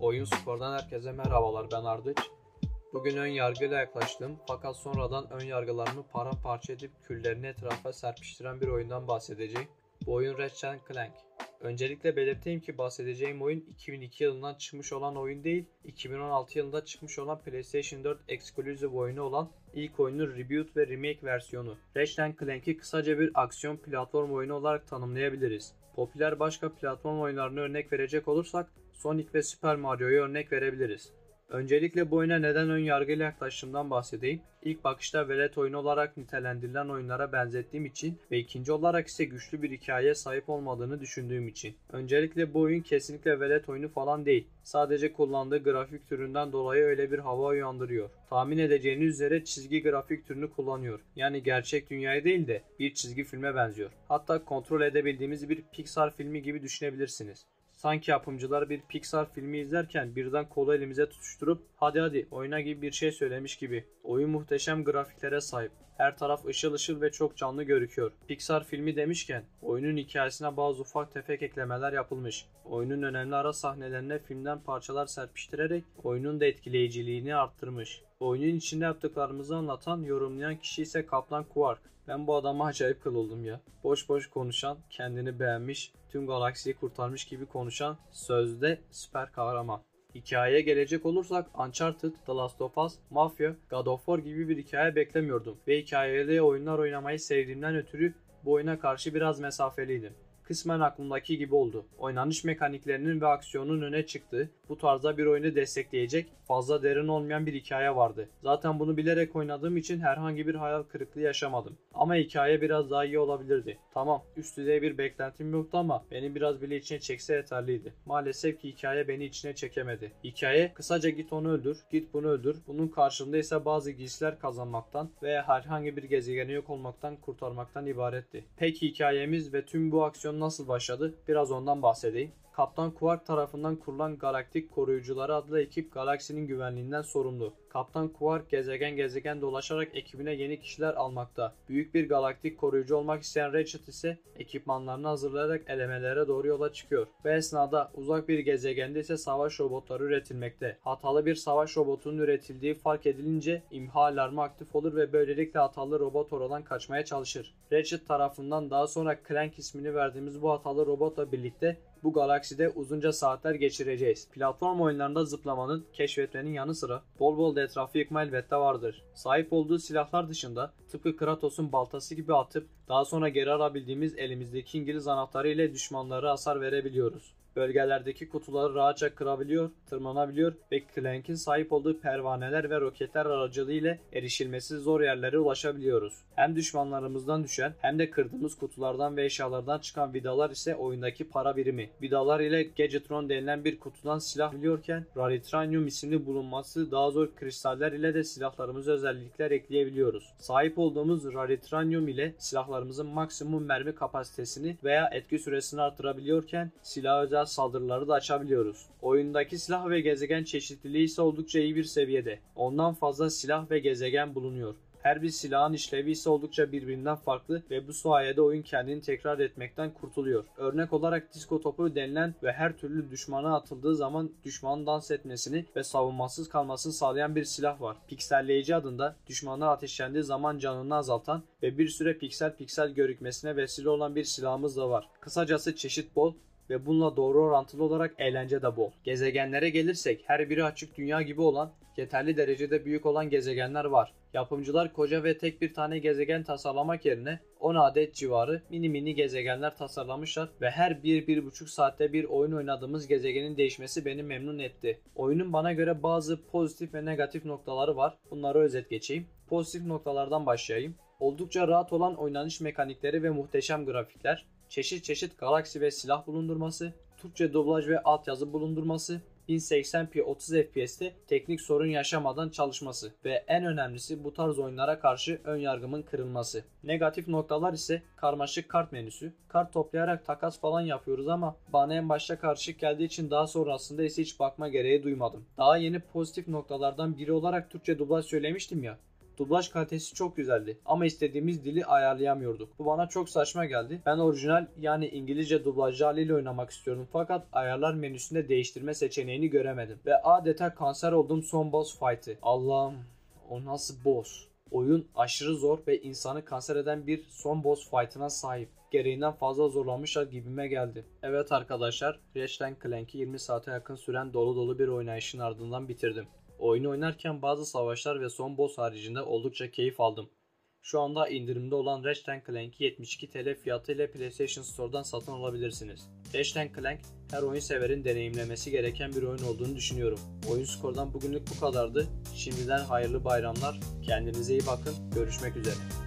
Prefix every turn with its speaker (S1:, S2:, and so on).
S1: Oyun Spor'dan herkese merhabalar ben Ardıç. Bugün ön yargıyla yaklaştım fakat sonradan ön yargılarımı paramparça edip küllerini etrafa serpiştiren bir oyundan bahsedeceğim. Bu oyun Ratchet Clank. Öncelikle belirteyim ki bahsedeceğim oyun 2002 yılından çıkmış olan oyun değil, 2016 yılında çıkmış olan PlayStation 4 Exclusive oyunu olan ilk oyunun reboot ve remake versiyonu. Ratchet Clank'i kısaca bir aksiyon platform oyunu olarak tanımlayabiliriz. Popüler başka platform oyunlarını örnek verecek olursak Sonic ve Super Mario'yu örnek verebiliriz. Öncelikle bu oyuna neden ön yargıyla yaklaştığımdan bahsedeyim. İlk bakışta velet oyunu olarak nitelendirilen oyunlara benzettiğim için ve ikinci olarak ise güçlü bir hikayeye sahip olmadığını düşündüğüm için. Öncelikle bu oyun kesinlikle velet oyunu falan değil. Sadece kullandığı grafik türünden dolayı öyle bir hava uyandırıyor. Tahmin edeceğiniz üzere çizgi grafik türünü kullanıyor. Yani gerçek dünyaya değil de bir çizgi filme benziyor. Hatta kontrol edebildiğimiz bir Pixar filmi gibi düşünebilirsiniz. Sanki yapımcılar bir Pixar filmi izlerken birden kolu elimize tutuşturup hadi hadi oyna gibi bir şey söylemiş gibi. Oyun muhteşem grafiklere sahip. Her taraf ışıl ışıl ve çok canlı gözüküyor. Pixar filmi demişken oyunun hikayesine bazı ufak tefek eklemeler yapılmış. Oyunun önemli ara sahnelerine filmden parçalar serpiştirerek oyunun da etkileyiciliğini arttırmış. Oyunun içinde yaptıklarımızı anlatan, yorumlayan kişi ise Kaplan Quark. Ben bu adama acayip kıl ya. Boş boş konuşan, kendini beğenmiş, tüm galaksiyi kurtarmış gibi konuşan, sözde süper kahraman. Hikayeye gelecek olursak Uncharted, The Last of Us, Mafia, God of War gibi bir hikaye beklemiyordum ve hikayeli oyunlar oynamayı sevdiğimden ötürü bu oyuna karşı biraz mesafeliydim kısmen aklımdaki gibi oldu. Oynanış mekaniklerinin ve aksiyonun öne çıktığı, bu tarzda bir oyunu destekleyecek fazla derin olmayan bir hikaye vardı. Zaten bunu bilerek oynadığım için herhangi bir hayal kırıklığı yaşamadım. Ama hikaye biraz daha iyi olabilirdi. Tamam üst düzey bir beklentim yoktu ama beni biraz bile içine çekse yeterliydi. Maalesef ki hikaye beni içine çekemedi. Hikaye kısaca git onu öldür, git bunu öldür. Bunun karşılığında ise bazı giysiler kazanmaktan veya herhangi bir gezegeni yok olmaktan kurtarmaktan ibaretti. Peki hikayemiz ve tüm bu aksiyon nasıl başladı? Biraz ondan bahsedeyim. Kaptan Quark tarafından kurulan Galaktik Koruyucuları adlı ekip galaksinin güvenliğinden sorumlu. Kaptan Quark gezegen gezegen dolaşarak ekibine yeni kişiler almakta. Büyük bir galaktik koruyucu olmak isteyen Ratchet ise ekipmanlarını hazırlayarak elemelere doğru yola çıkıyor. Ve esnada uzak bir gezegende ise savaş robotları üretilmekte. Hatalı bir savaş robotunun üretildiği fark edilince imha alarmı aktif olur ve böylelikle hatalı robot oradan kaçmaya çalışır. Ratchet tarafından daha sonra Clank ismini verdiğimiz bu hatalı robotla birlikte bu galakside uzunca saatler geçireceğiz. Platform oyunlarında zıplamanın, keşfetmenin yanı sıra bol bol da etrafı yıkma elbette vardır. Sahip olduğu silahlar dışında tıpkı Kratos'un baltası gibi atıp daha sonra geri alabildiğimiz elimizdeki İngiliz anahtarı ile düşmanlara hasar verebiliyoruz bölgelerdeki kutuları rahatça kırabiliyor, tırmanabiliyor ve Clank'in sahip olduğu pervaneler ve roketler aracılığıyla erişilmesi zor yerlere ulaşabiliyoruz. Hem düşmanlarımızdan düşen hem de kırdığımız kutulardan ve eşyalardan çıkan vidalar ise oyundaki para birimi. Vidalar ile Gadgetron denilen bir kutudan silah biliyorken Raritranium isimli bulunması daha zor kristaller ile de silahlarımıza özellikler ekleyebiliyoruz. Sahip olduğumuz Raritranium ile silahlarımızın maksimum mermi kapasitesini veya etki süresini artırabiliyorken silah özel saldırıları da açabiliyoruz. Oyundaki silah ve gezegen çeşitliliği ise oldukça iyi bir seviyede. Ondan fazla silah ve gezegen bulunuyor. Her bir silahın işlevi ise oldukça birbirinden farklı ve bu sayede oyun kendini tekrar etmekten kurtuluyor. Örnek olarak disko topu denilen ve her türlü düşmana atıldığı zaman düşmanın dans etmesini ve savunmasız kalmasını sağlayan bir silah var. Pikselleyici adında düşmanlar ateşlendiği zaman canını azaltan ve bir süre piksel piksel görükmesine vesile olan bir silahımız da var. Kısacası çeşit bol ve bununla doğru orantılı olarak eğlence de bol. Gezegenlere gelirsek her biri açık dünya gibi olan yeterli derecede büyük olan gezegenler var. Yapımcılar koca ve tek bir tane gezegen tasarlamak yerine 10 adet civarı mini mini gezegenler tasarlamışlar ve her 1-1,5 saatte bir oyun oynadığımız gezegenin değişmesi beni memnun etti. Oyunun bana göre bazı pozitif ve negatif noktaları var. Bunları özet geçeyim. Pozitif noktalardan başlayayım. Oldukça rahat olan oynanış mekanikleri ve muhteşem grafikler, çeşit çeşit galaksi ve silah bulundurması, Türkçe dublaj ve altyazı bulundurması, 1080p 30 FPS'te teknik sorun yaşamadan çalışması ve en önemlisi bu tarz oyunlara karşı ön yargımın kırılması. Negatif noktalar ise karmaşık kart menüsü. Kart toplayarak takas falan yapıyoruz ama bana en başta karışık geldiği için daha sonrasında ise hiç bakma gereği duymadım. Daha yeni pozitif noktalardan biri olarak Türkçe dublaj söylemiştim ya. Dublaj kalitesi çok güzeldi ama istediğimiz dili ayarlayamıyorduk. Bu bana çok saçma geldi. Ben orijinal yani İngilizce dublajlı haliyle oynamak istiyordum fakat ayarlar menüsünde değiştirme seçeneğini göremedim. Ve adeta kanser oldum son boss fight'ı. Allah'ım o nasıl boss? Oyun aşırı zor ve insanı kanser eden bir son boss fight'ına sahip. Gereğinden fazla zorlanmışlar gibime geldi. Evet arkadaşlar, Ratchet Clank'i 20 saate yakın süren dolu dolu bir oynayışın ardından bitirdim. Oyunu oynarken bazı savaşlar ve son boss haricinde oldukça keyif aldım. Şu anda indirimde olan Ratchet Clank'i 72 TL fiyatı ile PlayStation Store'dan satın alabilirsiniz. Ratchet Clank her oyun severin deneyimlemesi gereken bir oyun olduğunu düşünüyorum. Oyun skordan bugünlük bu kadardı. Şimdiden hayırlı bayramlar. Kendinize iyi bakın. Görüşmek üzere.